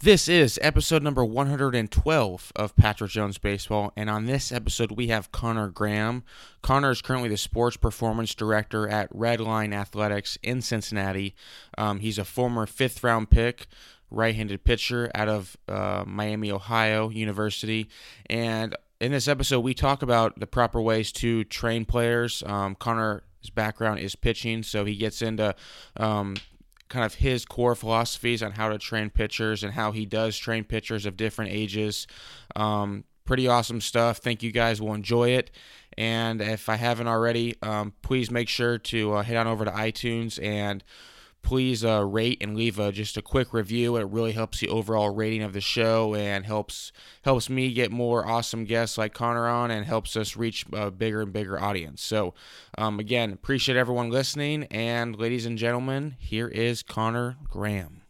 This is episode number 112 of Patrick Jones Baseball, and on this episode, we have Connor Graham. Connor is currently the sports performance director at Redline Athletics in Cincinnati. Um, he's a former fifth round pick, right handed pitcher out of uh, Miami, Ohio University. And in this episode, we talk about the proper ways to train players. Um, Connor's background is pitching, so he gets into um, kind of his core philosophies on how to train pitchers and how he does train pitchers of different ages. Um, pretty awesome stuff. Think you guys will enjoy it. And if I haven't already, um, please make sure to uh, head on over to iTunes and please uh, rate and leave a, just a quick review. It really helps the overall rating of the show and helps helps me get more awesome guests like Connor on and helps us reach a bigger and bigger audience. So, um, again, appreciate everyone listening. And ladies and gentlemen, here is Connor Graham.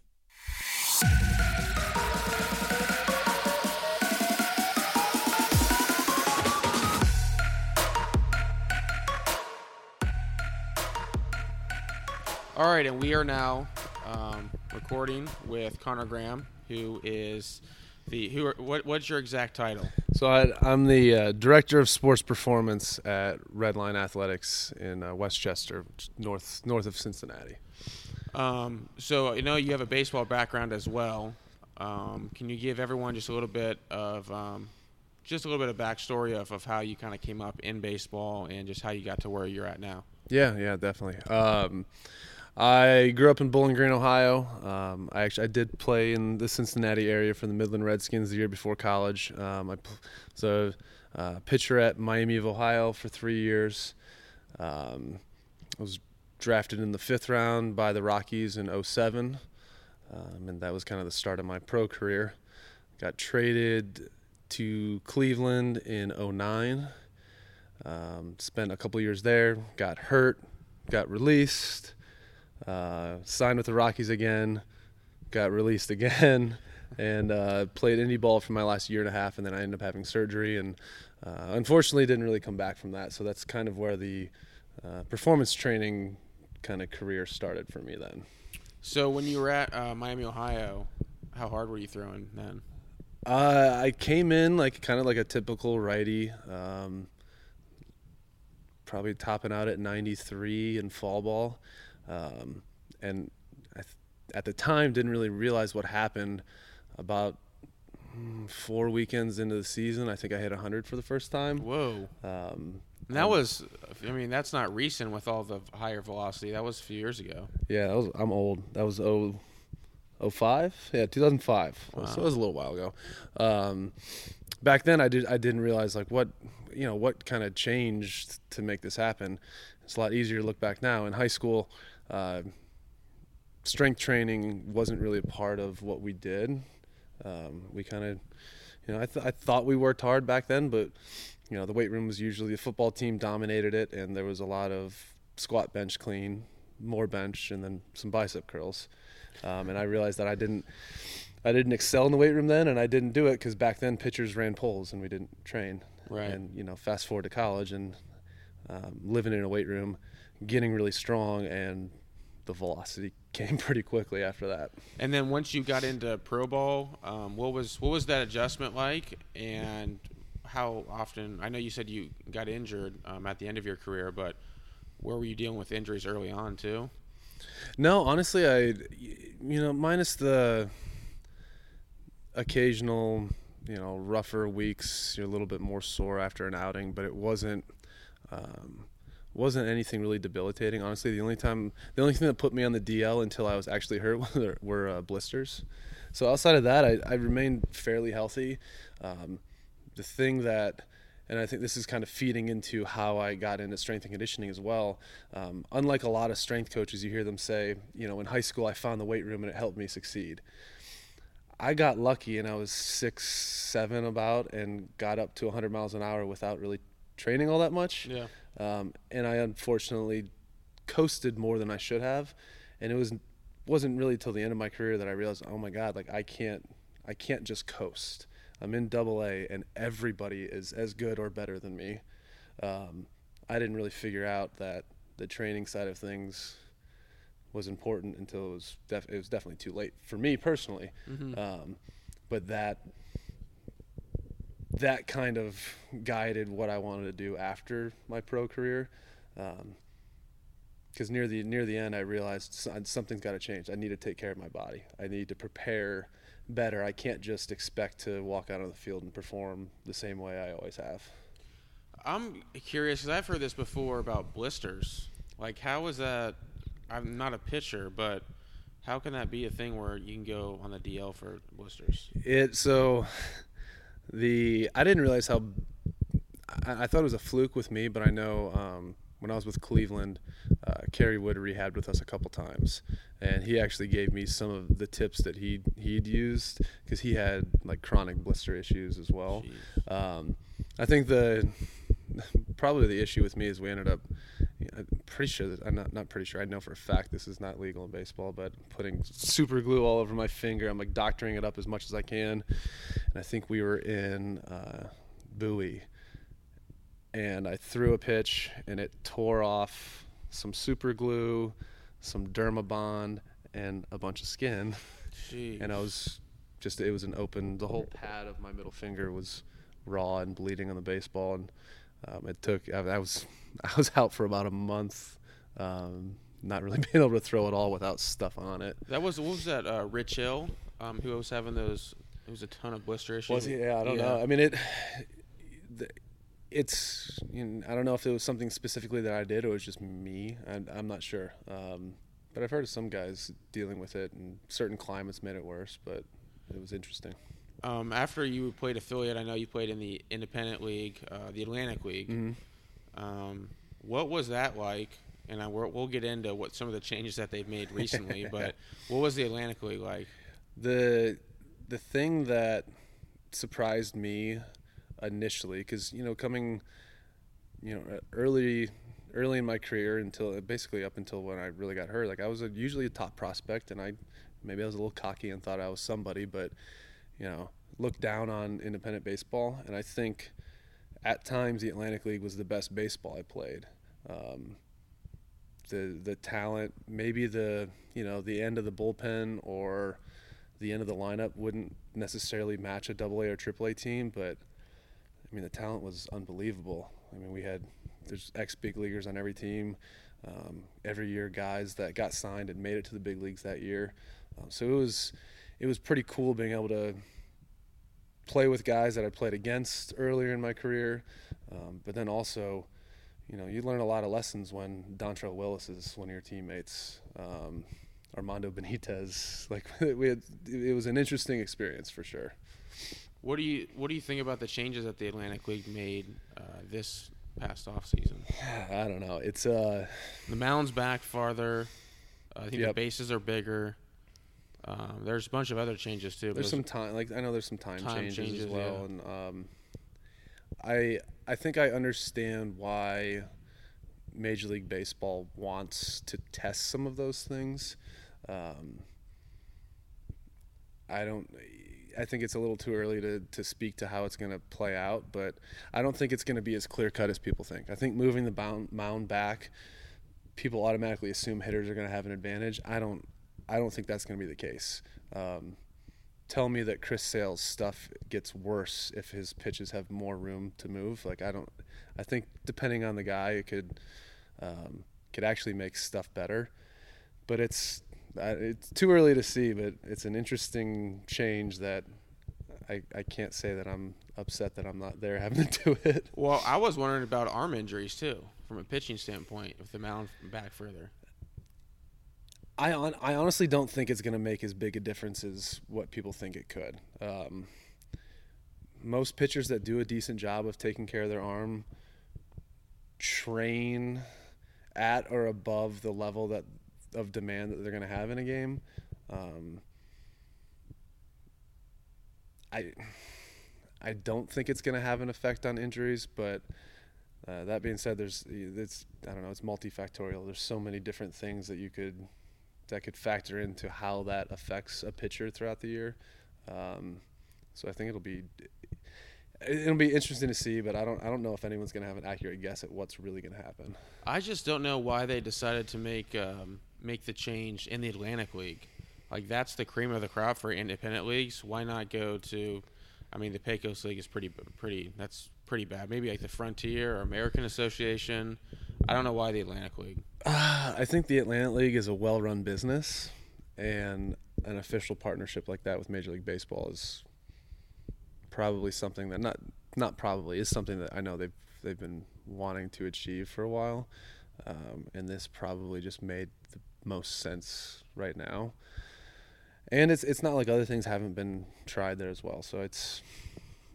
All right, and we are now um, recording with Connor Graham, who is the who. Are, what what's your exact title? So I, I'm the uh, director of sports performance at Redline Athletics in uh, Westchester, north north of Cincinnati. Um, so I know you have a baseball background as well. Um, can you give everyone just a little bit of um, just a little bit of backstory of, of how you kind of came up in baseball and just how you got to where you're at now? Yeah, yeah, definitely. Um, I grew up in Bowling Green, Ohio. Um, I actually I did play in the Cincinnati area for the Midland Redskins the year before college. Um, I was a uh, pitcher at Miami of Ohio for three years. Um, I was drafted in the fifth round by the Rockies in 07, um, and that was kind of the start of my pro career. Got traded to Cleveland in 09. Um, spent a couple years there. Got hurt. Got released uh, signed with the Rockies again, got released again, and uh, played indie ball for my last year and a half, and then I ended up having surgery, and uh, unfortunately didn't really come back from that. So that's kind of where the uh, performance training kind of career started for me then. So when you were at uh, Miami, Ohio, how hard were you throwing then? Uh, I came in like kind of like a typical righty. Um, probably topping out at 93 in fall ball. Um, and th- at the time, didn't really realize what happened. About four weekends into the season, I think I hit 100 for the first time. Whoa. Um, and that was, I mean, that's not recent with all the higher velocity. That was a few years ago. Yeah, was, I'm old. That was 0, 05? Yeah, 2005. Wow. So it was a little while ago. Um, back then, I did I didn't realize like what you know what kind of changed to make this happen. It's a lot easier to look back now. In high school, uh, strength training wasn't really a part of what we did. Um, we kind of, you know, I, th- I thought we worked hard back then, but you know, the weight room was usually the football team dominated it, and there was a lot of squat, bench, clean, more bench, and then some bicep curls. Um, and I realized that I didn't, I didn't excel in the weight room then, and I didn't do it because back then pitchers ran poles and we didn't train. Right. And you know, fast forward to college and um, living in a weight room, getting really strong, and the velocity came pretty quickly after that. And then once you got into pro ball, um, what was what was that adjustment like, and how often? I know you said you got injured um, at the end of your career, but where were you dealing with injuries early on too? No, honestly, I you know minus the occasional you know rougher weeks, you're a little bit more sore after an outing, but it wasn't. Um, wasn't anything really debilitating. Honestly, the only time, the only thing that put me on the DL until I was actually hurt were, uh, blisters. So outside of that, I, I remained fairly healthy. Um, the thing that, and I think this is kind of feeding into how I got into strength and conditioning as well. Um, unlike a lot of strength coaches, you hear them say, you know, in high school I found the weight room and it helped me succeed. I got lucky and I was six, seven about and got up to 100 miles an hour without really training all that much. Yeah. Um, and I unfortunately coasted more than I should have, and it was wasn't really till the end of my career that I realized, oh my God, like I can't I can't just coast. I'm in Double A, and everybody is as good or better than me. Um, I didn't really figure out that the training side of things was important until it was def- it was definitely too late for me personally. Mm-hmm. Um, but that that kind of guided what I wanted to do after my pro career. Um, because near the near the end, I realized something's got to change. I need to take care of my body. I need to prepare better. I can't just expect to walk out on the field and perform the same way I always have. I'm curious because I've heard this before about blisters. Like, how is that? I'm not a pitcher, but how can that be a thing where you can go on the DL for blisters? It so the I didn't realize how I, I thought it was a fluke with me, but I know um, when I was with Cleveland, uh, Kerry Wood rehabbed with us a couple times, and he actually gave me some of the tips that he he'd used because he had like chronic blister issues as well. Um, I think the probably the issue with me is we ended up. I'm pretty sure that I'm not not pretty sure. I know for a fact this is not legal in baseball, but putting super glue all over my finger. I'm like doctoring it up as much as I can, and I think we were in uh, Bowie, and I threw a pitch and it tore off some super glue, some Dermabond, and a bunch of skin Jeez. and I was just it was an open the whole pad of my middle finger was raw and bleeding on the baseball and um, it took I, I was I was out for about a month um, not really being able to throw it all without stuff on it That was what was that? Uh, Rich Hill, um, who was having those. It was a ton of blister issues. was he yeah I don't know I mean it the, it's you know, I don't know if it was something specifically that I did or it was just me I'm, I'm not sure um, but I've heard of some guys dealing with it and certain climates made it worse but it was interesting Um, after you played affiliate, I know you played in the Independent League, uh, the Atlantic League. mm-hmm. Um, what was that like? And I, we'll we'll get into what some of the changes that they've made recently. but what was the Atlantic League like? the the thing that surprised me initially because you know coming you know early early in my career until basically up until when I really got hurt like I was a, usually a top prospect and I maybe I was a little cocky and thought I was somebody but you know looked down on independent baseball and I think at times the Atlantic League was the best baseball I played um, the the talent maybe the you know the end of the bullpen or the end of the lineup wouldn't necessarily match a double A or triple A team, but I mean the talent was unbelievable. I mean we had there's ex big leaguers on every team. Um, every year, guys that got signed and made it to the big leagues that year. Um, so it was it was pretty cool being able to play with guys that I played against earlier in my career, um, but then also, you know, you learn a lot of lessons when Dontrelle Willis is one of your teammates. Um, Armando Benitez. Like we had, it was an interesting experience for sure. What do you what do you think about the changes that the Atlantic League made uh, this past off season? I don't know. It's uh, The mound's back farther. Uh, I think the bases are bigger. Um, there's a bunch of other changes too. there's some time. Like I know there's some time, Time changes, changes, as well, yeah. and um, I I think I understand why Major League Baseball wants to test some of those things. Um, I don't. I think it's a little too early to, to speak to how it's going to play out, but I don't think it's going to be as clear cut as people think. I think moving the bound, mound back, people automatically assume hitters are going to have an advantage. I don't. I don't think that's going to be the case. Um, tell me that Chris Sale's stuff gets worse if his pitches have more room to move. Like I don't. I think depending on the guy, it could um, could actually make stuff better. But it's it's too early to see. But it's an interesting change that I I can't say that I'm upset that I'm not there having to do it. Well, I was wondering about arm injuries too, from a pitching standpoint, with the mound back further. I on, I honestly don't think it's going to make as big a difference as what people think it could. Um, most pitchers that do a decent job of taking care of their arm train at or above the level that of demand that they're going to have in a game. Um, I I don't think it's going to have an effect on injuries, but uh, that being said, there's it's I don't know it's multifactorial. There's so many different things that you could that could factor into how that affects a pitcher throughout the year. Um, so I think it'll be it'll be interesting to see, but I don't I don't know if anyone's going to have an accurate guess at what's really going to happen. I just don't know why they decided to make um, make the change in the Atlantic League? Like that's the cream of the crop for independent leagues. Why not go to? I mean, the Pecos League is pretty pretty. That's pretty bad. Maybe like the Frontier or American Association. I don't know why the Atlantic League. Uh, I think the Atlantic League is a well-run business, and an official partnership like that with Major League Baseball is probably something that not not probably is something that I know they've they've been wanting to achieve for a while, um, and this probably just made the most sense right now. And it's it's not like other things haven't been tried there as well. So it's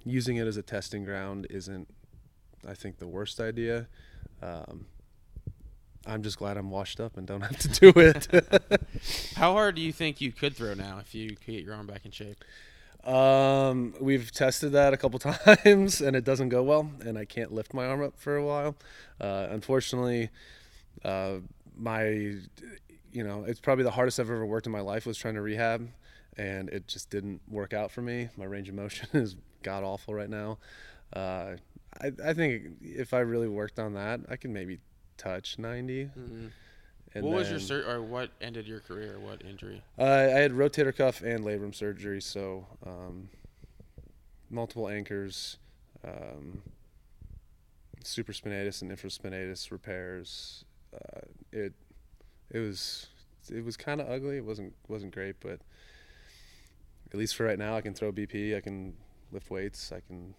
using it as a testing ground isn't, I think, the worst idea. Um, I'm just glad I'm washed up and don't have to do it. How hard do you think you could throw now if you could get your arm back in shape? Um, we've tested that a couple times and it doesn't go well, and I can't lift my arm up for a while. Uh, unfortunately, uh, my, you know, it's probably the hardest I've ever worked in my life was trying to rehab, and it just didn't work out for me. My range of motion is god awful right now. Uh, I, I think if I really worked on that, I could maybe touch 90. Mm-hmm. And what was your sur- or what ended your career? What injury? Uh, I had rotator cuff and labrum surgery, so um, multiple anchors, um, supraspinatus and infraspinatus repairs. Uh, it it was it was kind of ugly. It wasn't wasn't great, but at least for right now, I can throw BP. I can lift weights. I can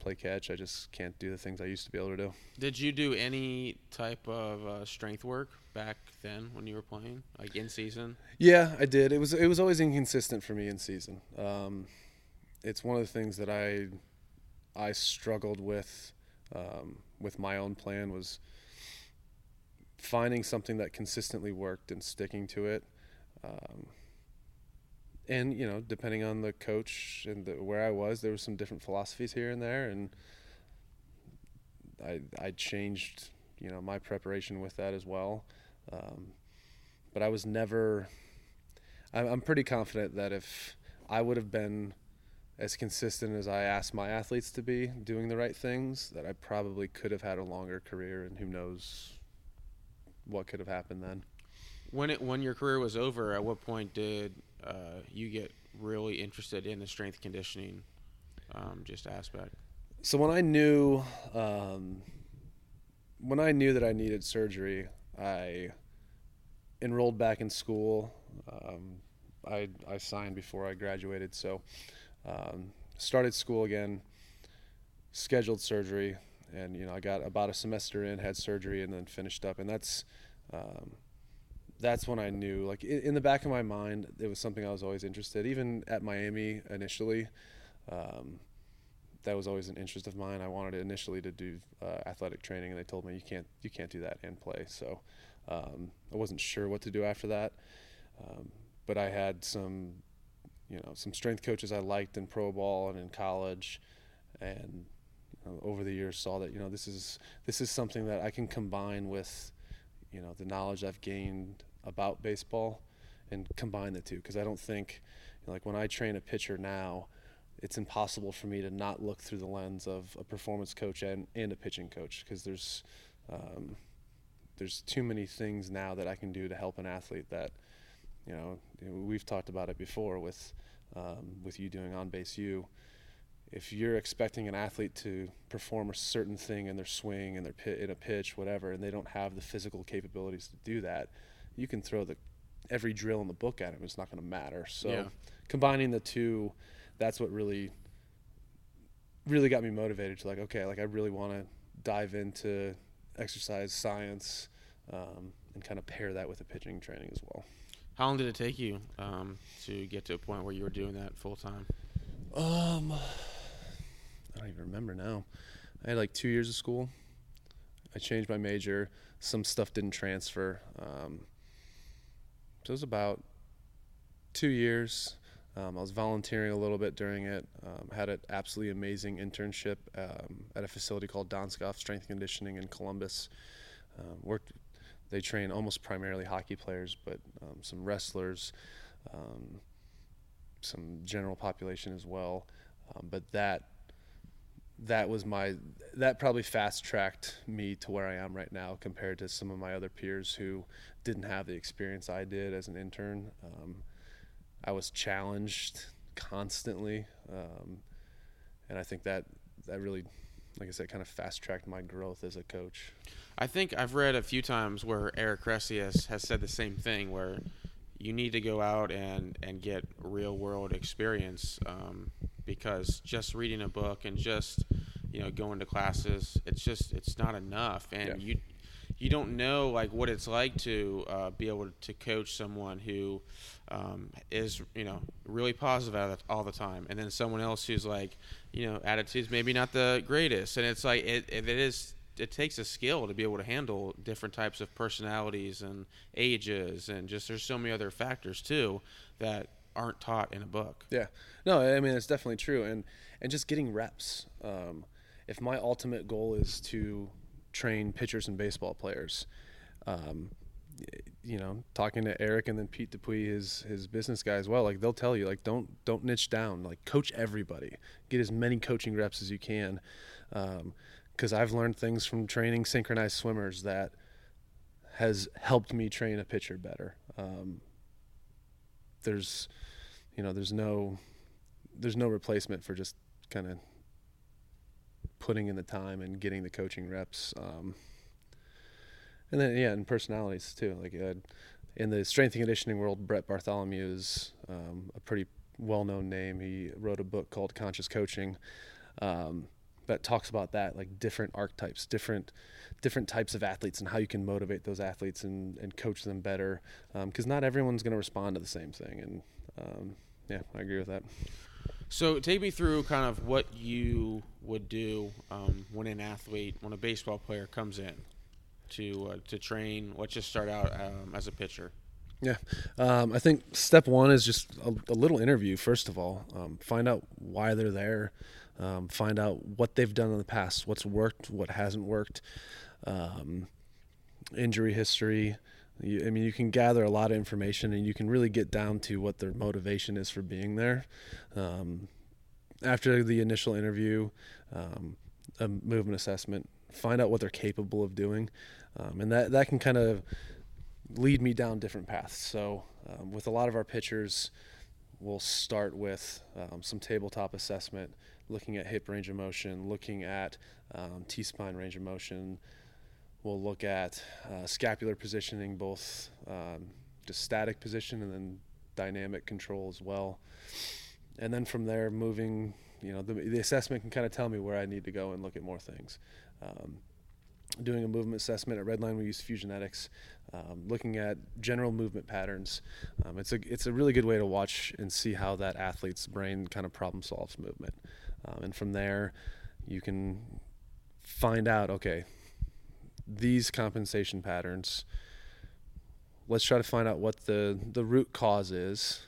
play catch. I just can't do the things I used to be able to do. Did you do any type of uh, strength work back then when you were playing, like in season? Yeah, I did. It was it was always inconsistent for me in season. Um, it's one of the things that I I struggled with um, with my own plan was finding something that consistently worked and sticking to it. Um, and you know, depending on the coach and the, where I was, there was some different philosophies here and there, and I I changed you know my preparation with that as well. Um, but I was never. I'm, I'm pretty confident that if I would have been as consistent as I asked my athletes to be, doing the right things, that I probably could have had a longer career, and who knows what could have happened then. When it when your career was over, at what point did uh, you get really interested in the strength conditioning um, just aspect? So when I knew um, when I knew that I needed surgery, I enrolled back in school. Um, I I signed before I graduated, so um, started school again. Scheduled surgery, and you know I got about a semester in, had surgery, and then finished up, and that's um, that's when I knew, like in, in, the back of my mind, it was something I was always interested. Even at Miami initially, um, that was always an interest of mine. I wanted initially to do uh, athletic training, and they told me you can't you can't do that and play. So um, I wasn't sure what to do after that. Um, but I had some, you know, some strength coaches I liked in pro ball and in college, and you know, over the years saw that you know this is this is something that I can combine with, you know, the knowledge I've gained about baseball and combine the two. Because I don't think you know, like when I train a pitcher now it's impossible for me to not look through the lens of a performance coach and, and a pitching coach. Because there's um, there's too many things now that I can do to help an athlete that you know we've talked about it before with um, with you doing on base you if you're expecting an athlete to perform a certain thing in their swing and their pit in a pitch whatever and they don't have the physical capabilities to do that you can throw the every drill in the book at him. It's not going to matter. So yeah. combining the two, that's what really really got me motivated to like okay, like I really want to dive into exercise science um, and kind of pair that with the pitching training as well. How long did it take you um, to get to a point where you were doing that full time? Um, I don't even remember now. I had like two years of school. I changed my major. Some stuff didn't transfer. Um, so it was about two years. Um, I was volunteering a little bit during it. Um, had an absolutely amazing internship um, at a facility called Donskov Strength Conditioning in Columbus. Um, worked. They train almost primarily hockey players, but um, some wrestlers, um, some general population as well. but that that was my that probably fast tracked me to where I am right now compared to some of my other peers who didn't have the experience I did as an intern. Um, I was challenged constantly, um, and I think that that really, like I said, kind of fast tracked my growth as a coach. I think I've read a few times where Eric Cressey has, has said the same thing, where you need to go out and, and get real world experience um, because just reading a book and just you know going to classes it's just it's not enough. And yeah. you you don't know like what it's like to uh, be able to coach someone who um, is you know really positive all the time, and then someone else who's like you know attitudes maybe not the greatest, and it's like it, it is it takes a skill to be able to handle different types of personalities and ages, and just there's so many other factors too that aren't taught in a book. Yeah, no, I mean it's definitely true, and and just getting reps. Um, if my ultimate goal is to train pitchers and baseball players. Um, you know, talking to Eric and then Pete Dupuis, his his business guy as well. Like they'll tell you, like don't don't niche down. Like coach everybody. Get as many coaching reps as you can. Because um, I've learned things from training synchronized swimmers that has helped me train a pitcher better. Um, there's, you know, there's no there's no replacement for just kind of putting in the time and getting the coaching reps. Um, and then yeah, and personalities too. Like uh, in the strength and conditioning world, Brett Bartholomew is um, a pretty well-known name. He wrote a book called Conscious Coaching um, that talks about that, like different archetypes, different different types of athletes, and how you can motivate those athletes and, and coach them better. Because um, not everyone's going to respond to the same thing. And um, yeah, I agree with that. So take me through kind of what you would do um, when an athlete, when a baseball player comes in to uh, to train. Let's just start out um, as a pitcher. Yeah, um, I think step one is just a, a little interview. First of all, um, find out why they're there. Um, find out what they've done in the past, what's worked, what hasn't worked, um, injury history. You, I mean, you can gather a lot of information, and you can really get down to what their motivation is for being there. Um, after the initial interview, um, a movement assessment, find out what they're capable of doing, um, and that that can kind of lead me down different paths. So, um, with a lot of our pitchers, we'll start with some tabletop assessment, looking at hip range of motion, looking at um, T spine range of motion We'll look at uh, scapular positioning, both um, just static position and then dynamic control as well. And then from there, moving, you know, the, the assessment can kind of tell me where I need to go and look at more things. Um, doing a movement assessment at Redline, we use Fusionetics, um, looking at general movement patterns. Um, it's a it's a really good way to watch and see how that athlete's brain kind of problem solves movement. Um, and from there, you can find out okay these compensation patterns let's try to find out what the the root cause is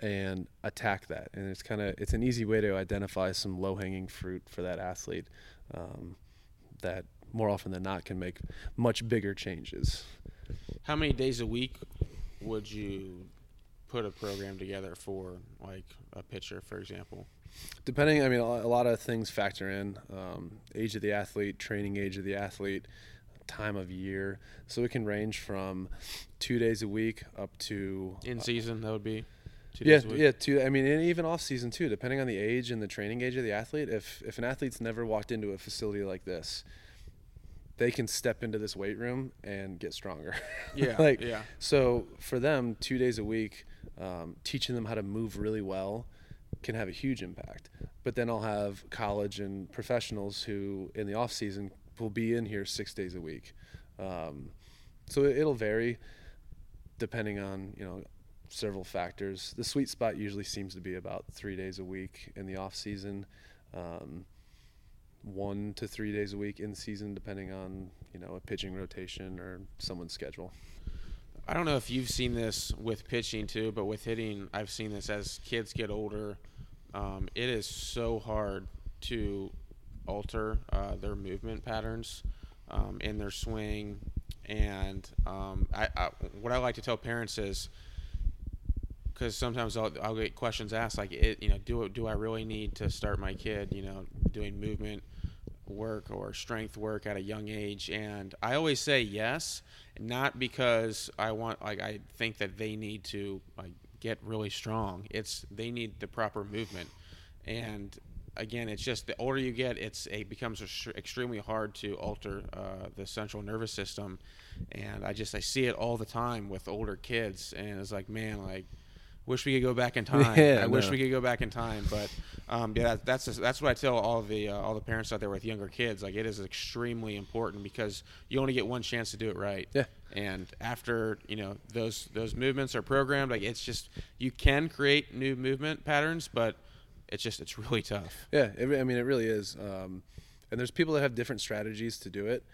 and attack that. And it's kind of it's an easy way to identify some low hanging fruit for that athlete um, that more often than not can make much bigger changes. How many days a week would you put a program together for like a pitcher for example depending i mean a lot of things factor in um, age of the athlete training age of the athlete time of year. So it can range from two days a week up to in season. Uh, that would be. yeah, yeah. Two. I mean, and even off season too, depending on the age and the training age of the athlete. If if an athlete's never walked into a facility like this, they can step into this weight room and get stronger. Yeah. like yeah. So for them, two days a week, um, teaching them how to move really well can have a huge impact. But then I'll have college and professionals who in the off season will be in here six days a week. Um, so it'll vary depending on you know several factors. The sweet spot usually seems to be about three days a week in the off season, um, one to three days a week in season, depending on you know a pitching rotation or someone's schedule. I don't know if you've seen this with pitching too, but with hitting, I've seen this as kids get older. Um, it is so hard to alter uh, their movement patterns um, in their swing. And um, I, I, what I like to tell parents is because sometimes I'll, I'll get questions asked like, it, you know, do do I really need to start my kid, you know, doing movement work or strength work at a young age? And I always say yes, not because I want like I think that they need to like get really strong. It's they need the proper movement, and again, it's just the older you get, it's it becomes extremely hard to alter uh, the central nervous system, and I just I see it all the time with older kids, and it's like man, like wish we could go back in time. Yeah, I no. wish we could go back in time, but um, yeah, that, that's just, that's what I tell all the uh, all the parents out there with younger kids. Like it is extremely important because you only get one chance to do it right. Yeah. And after you know those those movements are programmed, like it's just you can create new movement patterns, but it's just it's really tough. Yeah, it, I mean it really is. Um, and there's people that have different strategies to do it.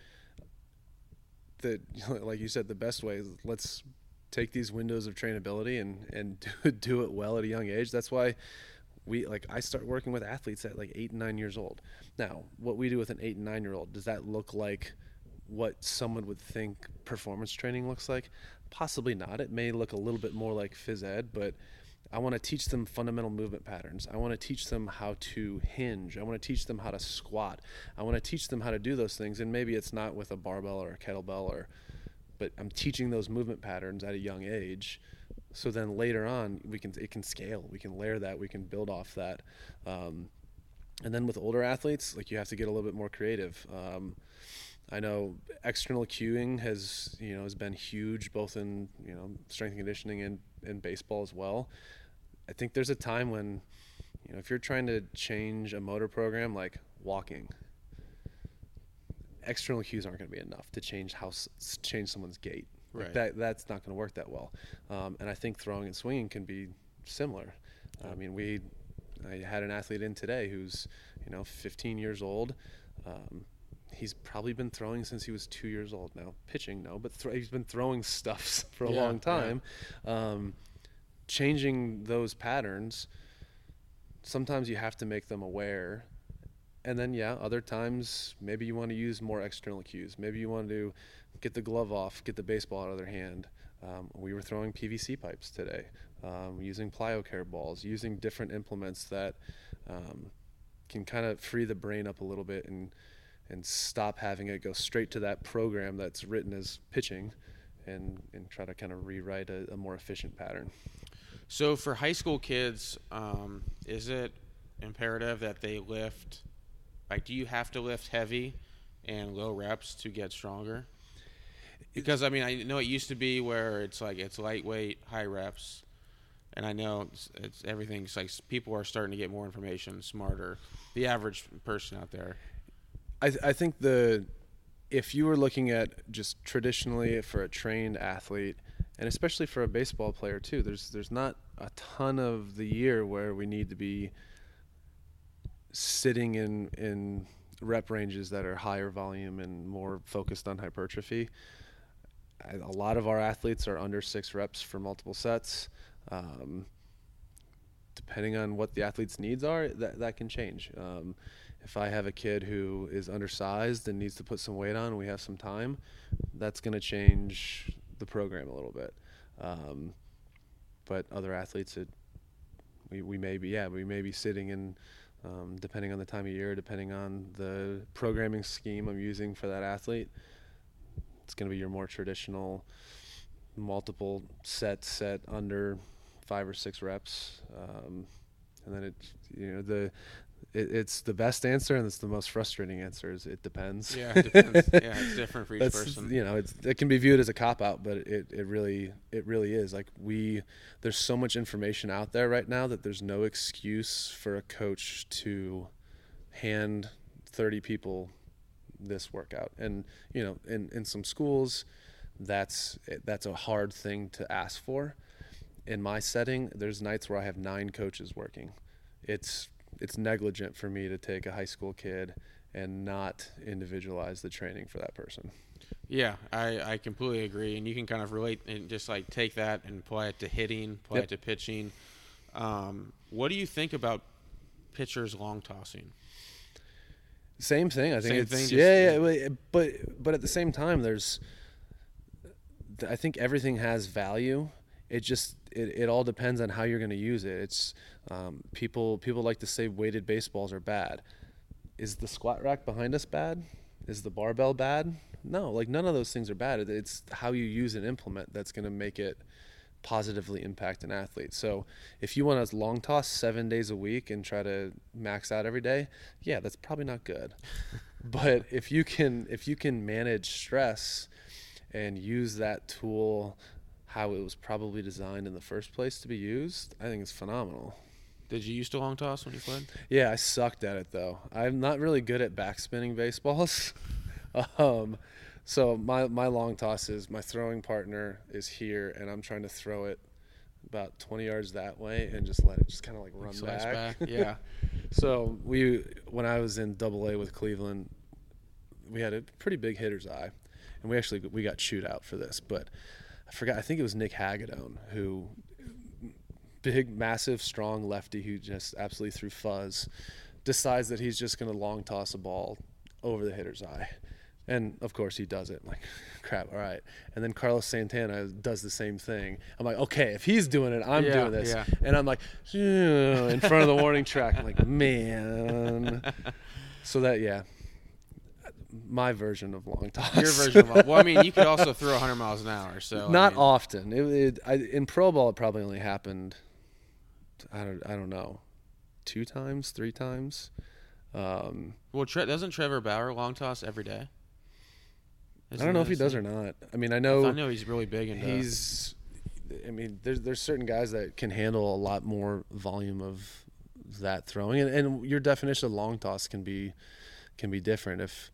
That, like you said, the best way is let's take these windows of trainability and and do, do it well at a young age. That's why we like I start working with athletes at like eight and nine years old. Now, what we do with an eight and nine year old does that look like what someone would think performance training looks like? Possibly not. It may look a little bit more like phys ed, but I want to teach them fundamental movement patterns. I want to teach them how to hinge. I want to teach them how to squat. I want to teach them how to do those things. And maybe it's not with a barbell or a kettlebell or but I'm teaching those movement patterns at a young age. So then later on, we can it can scale. We can layer that. We can build off that. Um, and then with older athletes, like you have to get a little bit more creative. Um, I know external cueing has you know has been huge both in you know strength and conditioning and in baseball as well. I think there's a time when you know if you're trying to change a motor program like walking, external cues aren't going to be enough to change how change someone's gait. Right. Like that that's not going to work that well. Um, and I think throwing and swinging can be similar. I mean, we I had an athlete in today who's you know 15 years old. Um, he's probably been throwing since he was two years old now. Pitching, no, but th- he's been throwing stuff for a yeah, long time. Yeah. Um, changing those patterns, sometimes you have to make them aware and then yeah, other times maybe you want to use more external cues. Maybe you want to get the glove off, get the baseball out of their hand. Um, we were throwing PVC pipes today, um, using PlyoCare balls, using different implements that um, can kind of free the brain up a little bit and and stop having it go straight to that program that's written as pitching, and and try to kind of rewrite a, a more efficient pattern. So for high school kids, um, is it imperative that they lift like, do you have to lift heavy and low reps to get stronger? Because I mean, I know it used to be where it's like it's lightweight, high reps, and I know it's, it's everything's like people are starting to get more information, smarter. The average person out there. I th- I think the if you were looking at just traditionally for a trained athlete, and especially for a baseball player too, there's there's not a ton of the year where we need to be sitting in in rep ranges that are higher volume and more focused on hypertrophy. A lot of our athletes are under six reps for multiple sets. Um, depending on what the athlete's needs are, that, that can change. Um, if I have a kid who is undersized and needs to put some weight on we have some time, that's going to change the program a little bit. Um, but other athletes, it, we, we may be, yeah, we may be sitting in um, depending on the time of year, depending on the programming scheme I'm using for that athlete. It's going to be your more traditional multiple set set under five or six reps, um, and then it you know the it, it's the best answer and it's the most frustrating answer. Is it depends. Yeah, it depends. yeah, it's different for each That's, person. You know, it's, it can be viewed as a cop out, but it, it really it really is. Like we, there's so much information out there right now that there's no excuse for a coach to hand 30 people this workout. And you know, in in some schools, that's that's a hard thing to ask for. In my setting, there's nights where I have nine coaches working. It's it's negligent for me to take a high school kid and not individualize the training for that person. Yeah, I, I completely agree. And you can kind of relate and just like take that and apply it to hitting, apply yep. it to pitching. Um, what do you think about pitchers long tossing? Same thing. I think same it's thing, just, yeah, yeah, but but at the same time, there's I think everything has value it just it, it all depends on how you're going to use it. It's um, people people like to say weighted baseballs are bad. Is the squat rack behind us bad? Is the barbell bad? No, like none of those things are bad. It's how you use an implement that's going to make it positively impact an athlete. So if you want to long toss seven days a week and try to max out every day, yeah, that's probably not good. but if you can if you can manage stress and use that tool how it was probably designed in the first place to be used, I think it's phenomenal. Did you used to long toss when you played? Yeah, I sucked at it though. I'm not really good at backspinning baseballs. um, so my my long toss is my throwing partner is here, and I'm trying to throw it about 20 yards that way and just let it just kind of like run back. back. Yeah. so we when I was in Double A with Cleveland, we had a pretty big hitter's eye, and we actually we got chewed out for this, but forgot. I think it was Nick Hagadone who big, massive, strong lefty who just absolutely threw fuzz, decides that he's just going to long toss a ball over the hitter's eye. And of course he does it. I'm like, crap, all right. And then Carlos Santana does the same thing. I'm like, okay, if he's doing it, I'm Yeah, doing this. yeah. And I'm like, in front of the warning track. I'm like, man. So that, yeah, my version of long toss. Your version of long. well, I mean, you could also throw 100 miles an hour. So I Not mean, often. It, it I, in pro ball, it probably only happened. I don't. I don't know. Two times, three times. Um, Well, Tre- doesn't Trevor Bauer long toss every day? I don't know if he does or not. I mean, I know I know he's really big into. he's. I mean, there's there's certain guys that can handle a lot more volume of that throwing, and, and your definition of long toss can be can be different. If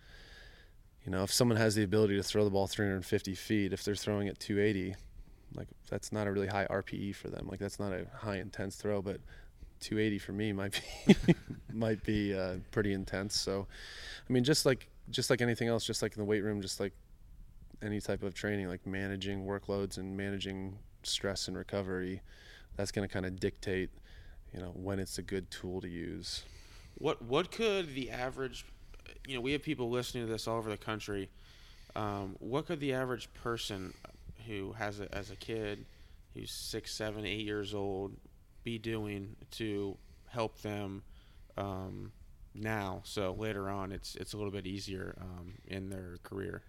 you know, if someone has the ability to throw the ball 350 feet, if they're throwing at 280, like that's not a really high RPE for them. Like that's not a high intense throw, but 280 for me might be might be uh, pretty intense. So, I mean, just like just like anything else, just like in the weight room, just like any type of training, like managing workloads and managing stress and recovery, that's going to kind of dictate, you know, when it's a good tool to use. What what could the average, you know, we have people listening to this all over the country. Um, what could the average person who has a, as a kid, who's six, seven, eight years old, be doing to help them um, now? So later on, it's it's a little bit easier um, in their career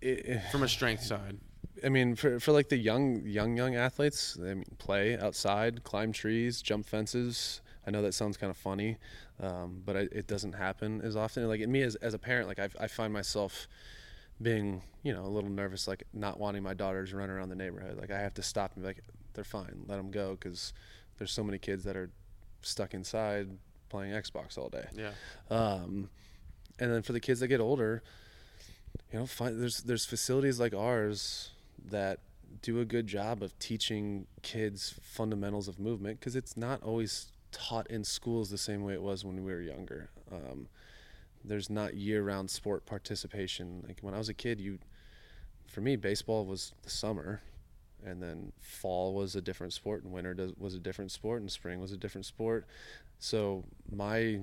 It, from a strength side. I mean, for for like the young young young athletes, I mean, play outside, climb trees, jump fences. I know that sounds kind of funny, um, but I, it doesn't happen as often. Like in me as as a parent, like I, I find myself being you know a little nervous, like not wanting my daughters to run around the neighborhood. Like I have to stop and be like, they're fine, let them go, because there's so many kids that are stuck inside playing Xbox all day. Yeah. Um, and then for the kids that get older, you know, find, there's there's facilities like ours that do a good job of teaching kids fundamentals of movement because it's not always taught in schools the same way it was when we were younger. Um, there's not year-round sport participation. Like when I was a kid, you, for me, baseball was the summer, and then fall was a different sport, and winter does, was a different sport, and spring was a different sport. So my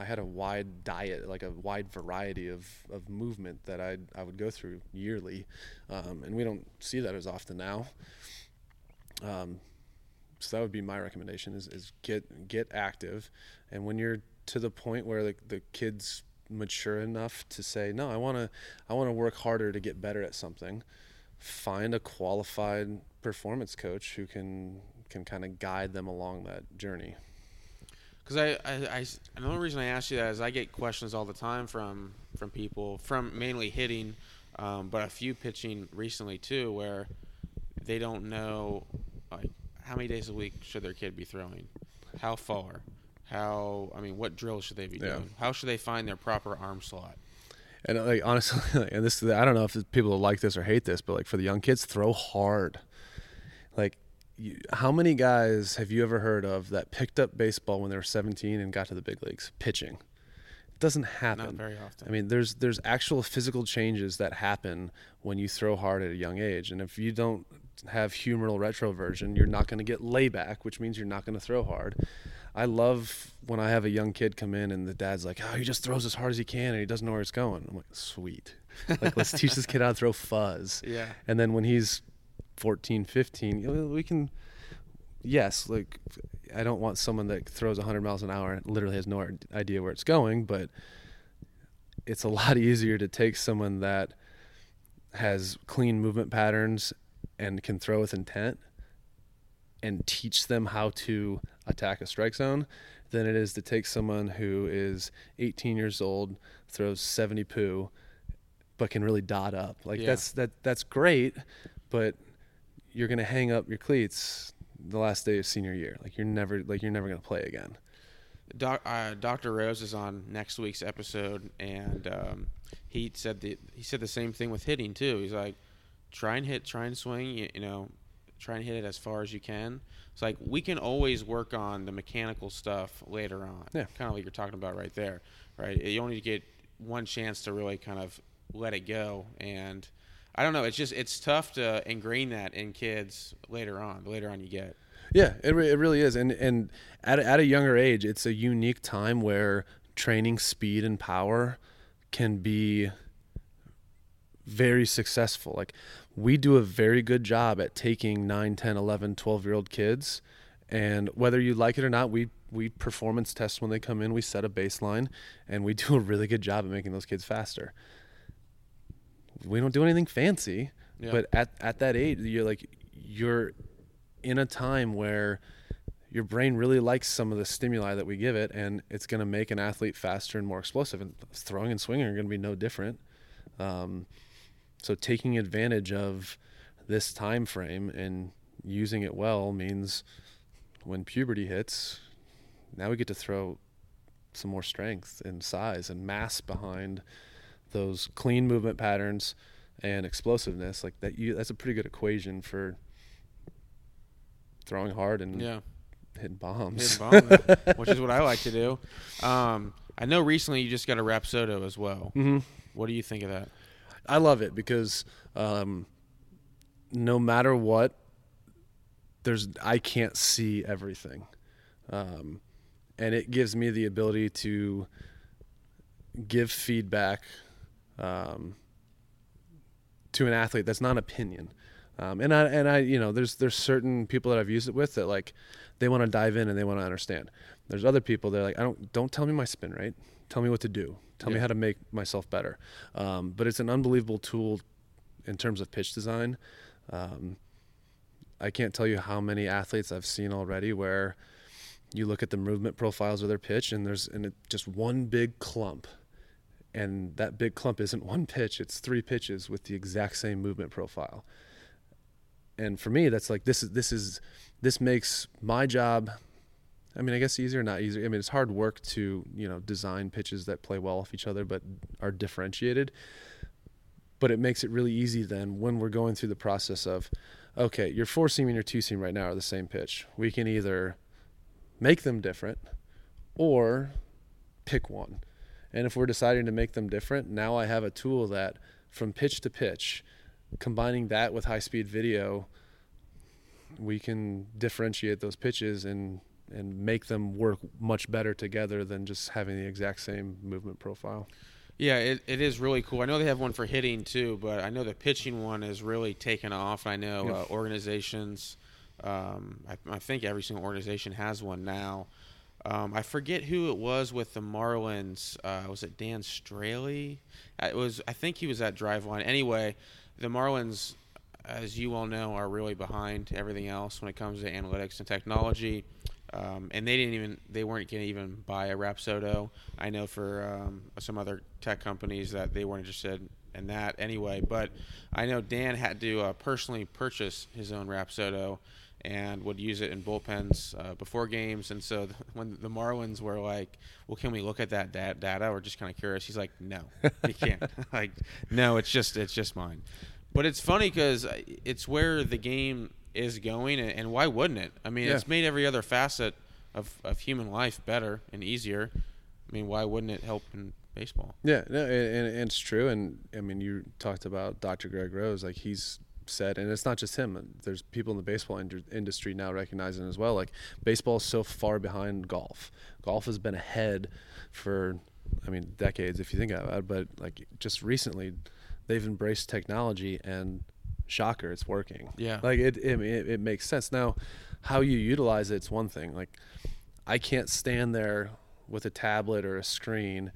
I had a wide diet, like a wide variety of, of movement that I I would go through yearly, um, and we don't see that as often now. Um, so that would be my recommendation: is, is get get active, and when you're to the point where like the kids mature enough to say, no, I want to I want to work harder to get better at something. Find a qualified performance coach who can can kind of guide them along that journey. Because I, I, I, another reason I ask you that is I get questions all the time from from people from mainly hitting, um, but a few pitching recently too, where they don't know like how many days a week should their kid be throwing, how far, how I mean what drills should they be Yeah. doing, how should they find their proper arm slot. And uh, like honestly, like, and this I don't know if people like this or hate this, but like for the young kids, throw hard. Like, you, how many guys have you ever heard of that picked up baseball when they were 17 and got to the big leagues pitching? It doesn't happen. Not very often. I mean, there's there's actual physical changes that happen when you throw hard at a young age, and if you don't have humeral retroversion, you're not going to get layback, which means you're not going to throw hard. I love when I have a young kid come in and the dad's like, "Oh, he just throws as hard as he can and he doesn't know where it's going." I'm like, "Sweet, like let's teach this kid how to throw fuzz." yeah. And then when he's 14, 15, we can. Yes, like I don't want someone that throws 100 miles an hour and literally has no idea where it's going, but it's a lot easier to take someone that has clean movement patterns and can throw with intent and teach them how to attack a strike zone than it is to take someone who is 18 years old, throws 70 poo, but can really dot up. Like Yeah. that's that that's great, but you're gonna hang up your cleats the last day of senior year. Like you're never like you're never gonna play again. Doc, uh, Dr. Rose is on next week's episode, and um, he said the he said the same thing with hitting too. He's like, try and hit, try and swing. You, you know, try and hit it as far as you can. It's like we can always work on the mechanical stuff later on. Yeah. kind of like you're talking about right there, right? You only get one chance to really kind of let it go, and I don't know. It's just it's tough to ingrain that in kids later on. The later on you get. Yeah, it, re- it really is, and and at a, at a younger age, it's a unique time where training speed and power can be very successful. Like we do a very good job at taking 9, 10, 11, 12 year old kids and whether you like it or not, we we performance test when they come in, we set a baseline and we do a really good job at making those kids faster. We don't do anything fancy, Yeah. but at at that age, you're like you're in a time where your brain really likes some of the stimuli that we give it and it's going to make an athlete faster and more explosive and throwing and swinging are going to be no different um, so taking advantage of this time frame and using it well means when puberty hits now we get to throw some more strength and size and mass behind those clean movement patterns and explosiveness like that you that's a pretty good equation for throwing hard and Yeah. hitting bombs. Hitting bomb, which is what I like to do. Um, I know recently you just got a Rapsodo as well. hmm What do you think of that? I love it because um, no matter what, there's I can't see everything, um, and it gives me the ability to give feedback um, to an athlete that's not opinion. Um, and I and I you know there's there's certain people that I've used it with that like they want to dive in and they want to understand. There's other people that are like I don't don't tell me my spin rate. Tell me what to do. Tell me how to make myself better. Um, but it's an unbelievable tool in terms of pitch design. Um, I can't tell you how many athletes I've seen already where you look at the movement profiles of their pitch and there's and it, just one big clump and that big clump isn't one pitch it's three pitches with the exact same movement profile and for me that's like this is this is this makes my job I mean, I guess easier, or not easier. I mean, it's hard work to you know design pitches that play well off each other, but are differentiated. But it makes it really easy then when we're going through the process of, okay, your four seam and your two seam right now are the same pitch. We can either make them different or pick one. And if we're deciding to make them different, now I have a tool that from pitch to pitch, combining that with high speed video, we can differentiate those pitches and and make them work much better together than just having the exact same movement profile. Yeah, it, it is really cool. I know they have one for hitting too, but I know the pitching one is really taken off. I know uh, organizations, um, I, I think every single organization has one now. Um, I forget who it was with the Marlins. Uh, was it Dan Straily? Uh, It was. I think he was at Driveline. Anyway, the Marlins, as you all know, are really behind everything else when it comes to analytics and technology. Um, and they didn't even they weren't going to even buy a Rapsodo. I know for um, some other tech companies that they weren't interested in that anyway. But I know Dan had to uh, personally purchase his own Rapsodo and would use it in bullpens uh, before games. And so th- when the Marlins were like, "Well, can we look at that da- data?" We're just kind of curious. He's like, "No, you can't. like, no, it's just it's just mine." But it's funny because it's where the game is going, and, and why wouldn't it? I mean, Yeah. it's made every other facet of, of human life better and easier. I mean, why wouldn't it help in baseball? Yeah, no, and, and and it's true. And I mean, you talked about Dr. Greg Rose, like he's said, and it's not just him. There's people in the baseball indu- industry now recognizing as well. Like baseball is so far behind golf. Golf has been ahead for, I mean, decades if you think about it. But like just recently, they've embraced technology and shocker, it's working. Yeah. Like it, it, it, it makes sense. Now, how you utilize it's one thing. Like, I can't stand there with a tablet or a screen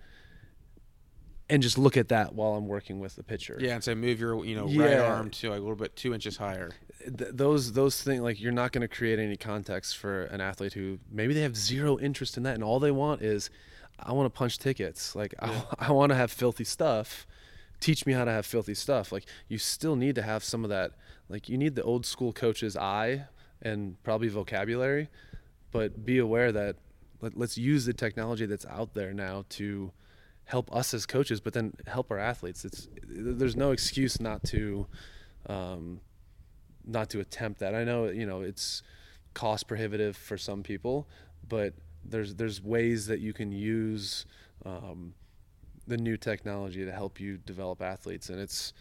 and just look at that while I'm working with the pitcher. Yeah, and say move your you know right arm to like a little bit two inches higher. Th- those those things like you're not going to create any context for an athlete who maybe they have zero interest in that and all they want is I want to punch tickets. Like Yeah. I, I want to have filthy stuff. Teach me how to have filthy stuff. Like you still need to have some of that. Like you need the old school coach's eye and probably vocabulary, but be aware that let, let's use the technology that's out there now to help us as coaches, but then help our athletes. It's there's no excuse not to. Um, not to attempt that. I know you know it's cost prohibitive for some people, but there's there's ways that you can use um, the new technology to help you develop athletes, and it's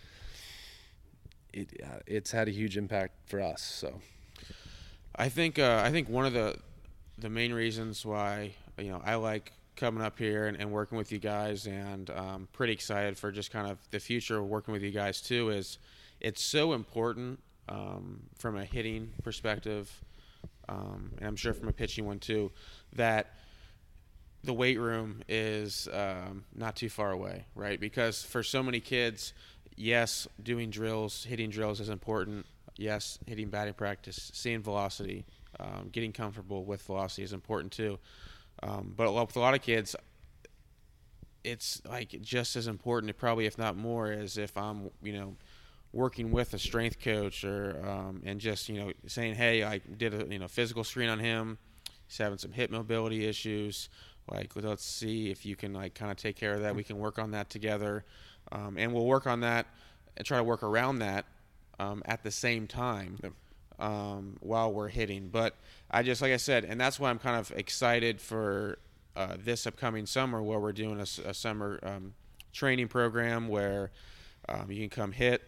it uh, it's had a huge impact for us. So I think uh, I think one of the the main reasons why you know I like coming up here and, and working with you guys, and um, pretty excited for just kind of the future of working with you guys too. Is it's so important um, from a hitting perspective, um, and I'm sure from a pitching one too, that the weight room is um, not too far away, right? Because for so many kids, yes, doing drills, hitting drills is important. Yes, hitting batting practice, seeing velocity, um, getting comfortable with velocity is important too. Um, but with a lot of kids, it's like just as important, probably if not more, as if I'm, you know, working with a strength coach or um, and just you know saying, hey, I did a you know physical screen on him. He's having some hip mobility issues. Like let's see if you can like kind of take care of that. We can work on that together, um, and we'll work on that and try to work around that um, at the same time um, while we're hitting. But I just like I said, and that's why I'm kind of excited for uh, this upcoming summer where we're doing a summer um, training program where um, you can come hit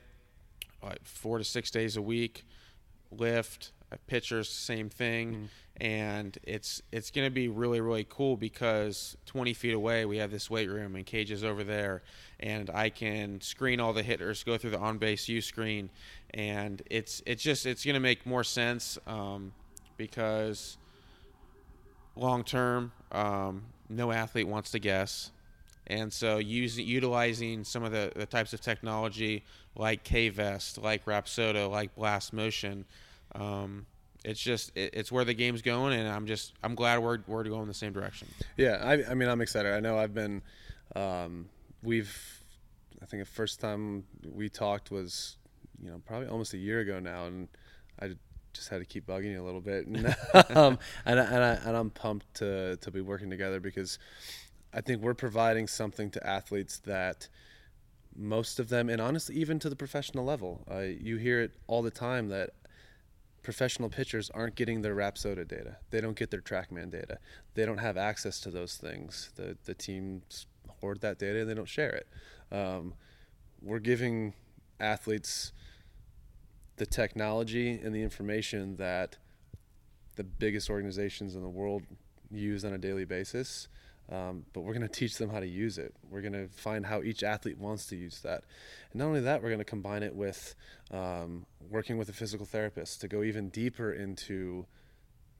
like four to six days a week, lift. uh, Pitchers, same thing, and it's it's going to be really really cool because 20 feet away we have this weight room and cages over there, and I can screen all the hitters, go through the on base U screen, and it's it's just it's going to make more sense um, because long term, um, no athlete wants to guess. And so, using utilizing some of the, the types of technology like K-Vest, like Rapsodo, like Blast Motion, um, it's just it, it's where the game's going, and I'm just I'm glad we're we're going in the same direction. yeah, I, I mean I'm excited. I know I've been um, we've I think the first time we talked was you know probably almost a year ago now, and I just had to keep bugging you a little bit, and um, and, I, and, I, and I'm pumped to to be working together because I think we're providing something to athletes that most of them, and honestly, even to the professional level, uh, you hear it all the time that professional pitchers aren't getting their Rapsodo data. They don't get their TrackMan data. They don't have access to those things. The the teams hoard that data and they don't share it. Um, we're giving athletes the technology and the information that the biggest organizations in the world use on a daily basis. Um, but we're going to teach them how to use it. We're going to find how each athlete wants to use that. And not only that, we're going to combine it with um, working with a physical therapist to go even deeper into,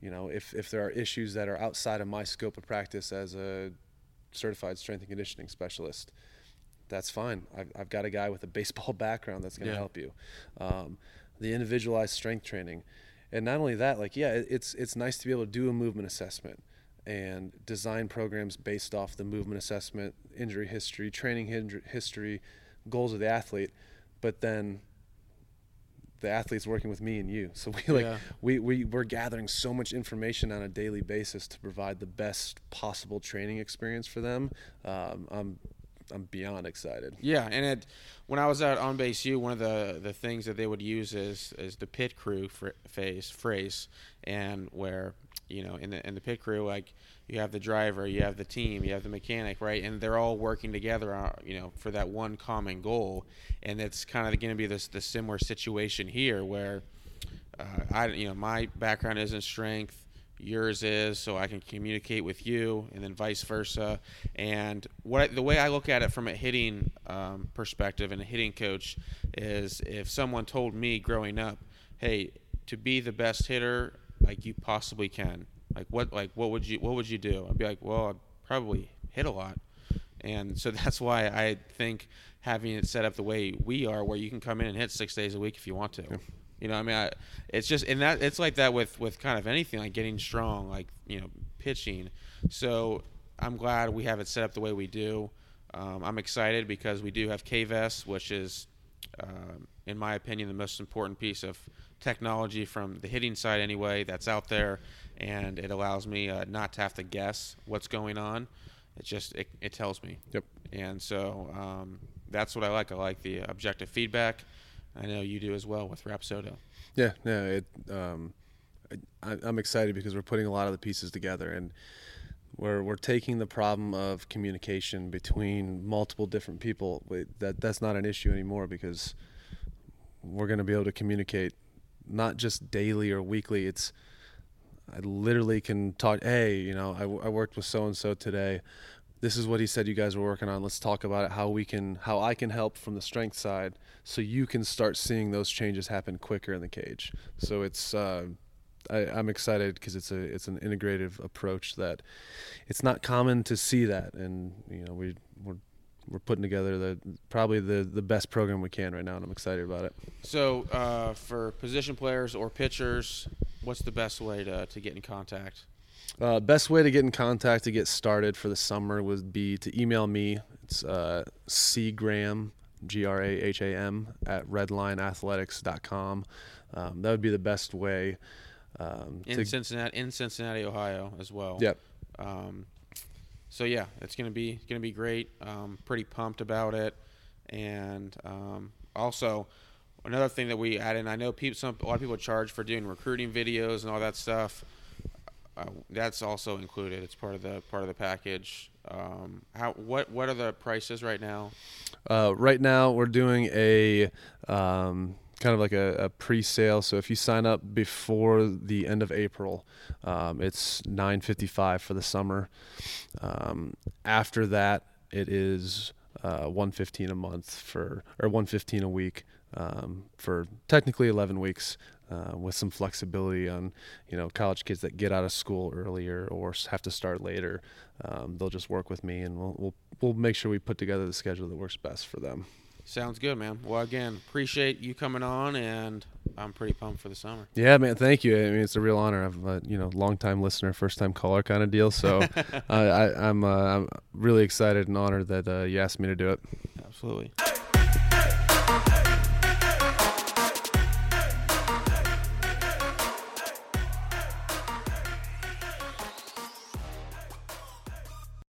you know, if, if there are issues that are outside of my scope of practice as a certified strength and conditioning specialist, that's fine. I've, I've got a guy with a baseball background that's going to Yeah. help you. Um, the individualized strength training, and not only that, like yeah, it's it's nice to be able to do a movement assessment and design programs based off the movement assessment, injury history, training history, goals of the athlete, but then the athlete's working with me and you. So we like Yeah. we, we we're gathering so much information on a daily basis to provide the best possible training experience for them. Um, I'm I'm beyond excited. Yeah, and it when I was out on base U, one of the the things that they would use is is the pit crew phase phrase, and where you know in the in the pit crew like you have the driver, you have the team, you have the mechanic, right, and they're all working together, you know, for that one common goal, and it's kind of going to be this the similar situation here where uh, I you know my background isn't strength. yours is, so I can communicate with you, and then vice versa. And what the way I look at it from a hitting um, perspective and a hitting coach is, if someone told me growing up, "Hey, to be the best hitter like you possibly can, like what like what would you what would you do?" I'd be like, "Well, I'd probably hit a lot." And so that's why I think having it set up the way we are, where you can come in and hit six days a week if you want to. You know, I mean, I, it's just and that it's like that with with kind of anything like getting strong, like you know, pitching. So I'm glad we have it set up the way we do. Um, I'm excited because we do have K-Vest, which is, uh, in my opinion, the most important piece of technology from the hitting side anyway that's out there, and it allows me uh, not to have to guess what's going on. It just it, it tells me. Yep. And so um, that's what I like. I like the objective feedback. I know you do as well with Rapsodo. Yeah, yeah. It, um, I, I'm excited because we're putting a lot of the pieces together, and we're we're taking the problem of communication between multiple different people. That that's not an issue anymore because we're going to be able to communicate not just daily or weekly. It's I literally can talk. Hey, you know, I, I worked with so and so today. This is what he said you guys were working on. Let's talk about it. How we can, how I can help from the strength side, so you can start seeing those changes happen quicker in the cage. So it's. Uh, I, am excited because it's a it's an integrative approach that it's not common to see that, and you know we we're we're putting together the probably the the best program we can right now, and I'm excited about it. So uh, for position players or pitchers, what's the best way to to get in contact? Uh, best way to get in contact to get started for the summer would be to email me. It's uh, cgraham, G R A H A M, at redlineathletics.com. Um, that would be the best way. Um, in Cincinnati, in Cincinnati, Ohio, as well. Yep. Um, so yeah, it's gonna be gonna be great. Um, pretty pumped about it, and um, also another thing that we add in. I know people, some a lot of people charge for doing recruiting videos and all that stuff. Uh, that's also included. It's part of the part of the package. Um, how what what are the prices right now? Uh, right now, we're doing a um, kind of like a, a, pre-sale. So if you sign up before the end of April, um, it's 9.55 for the summer. Um, after that, it is uh, 115 a month for or 115 a week um, for technically 11 weeks. Uh, with some flexibility on, you know, college kids that get out of school earlier or have to start later, um, they'll just work with me, and we'll, we'll we'll make sure we put together the schedule that works best for them. Sounds good, man. Well, again, appreciate you coming on, and I'm pretty pumped for the summer. Yeah, man. Thank you. I mean, it's a real honor. I'm a you know long time listener, first time caller kind of deal. So uh, I, am I'm, uh, I'm really excited and honored that uh, you asked me to do it. Absolutely.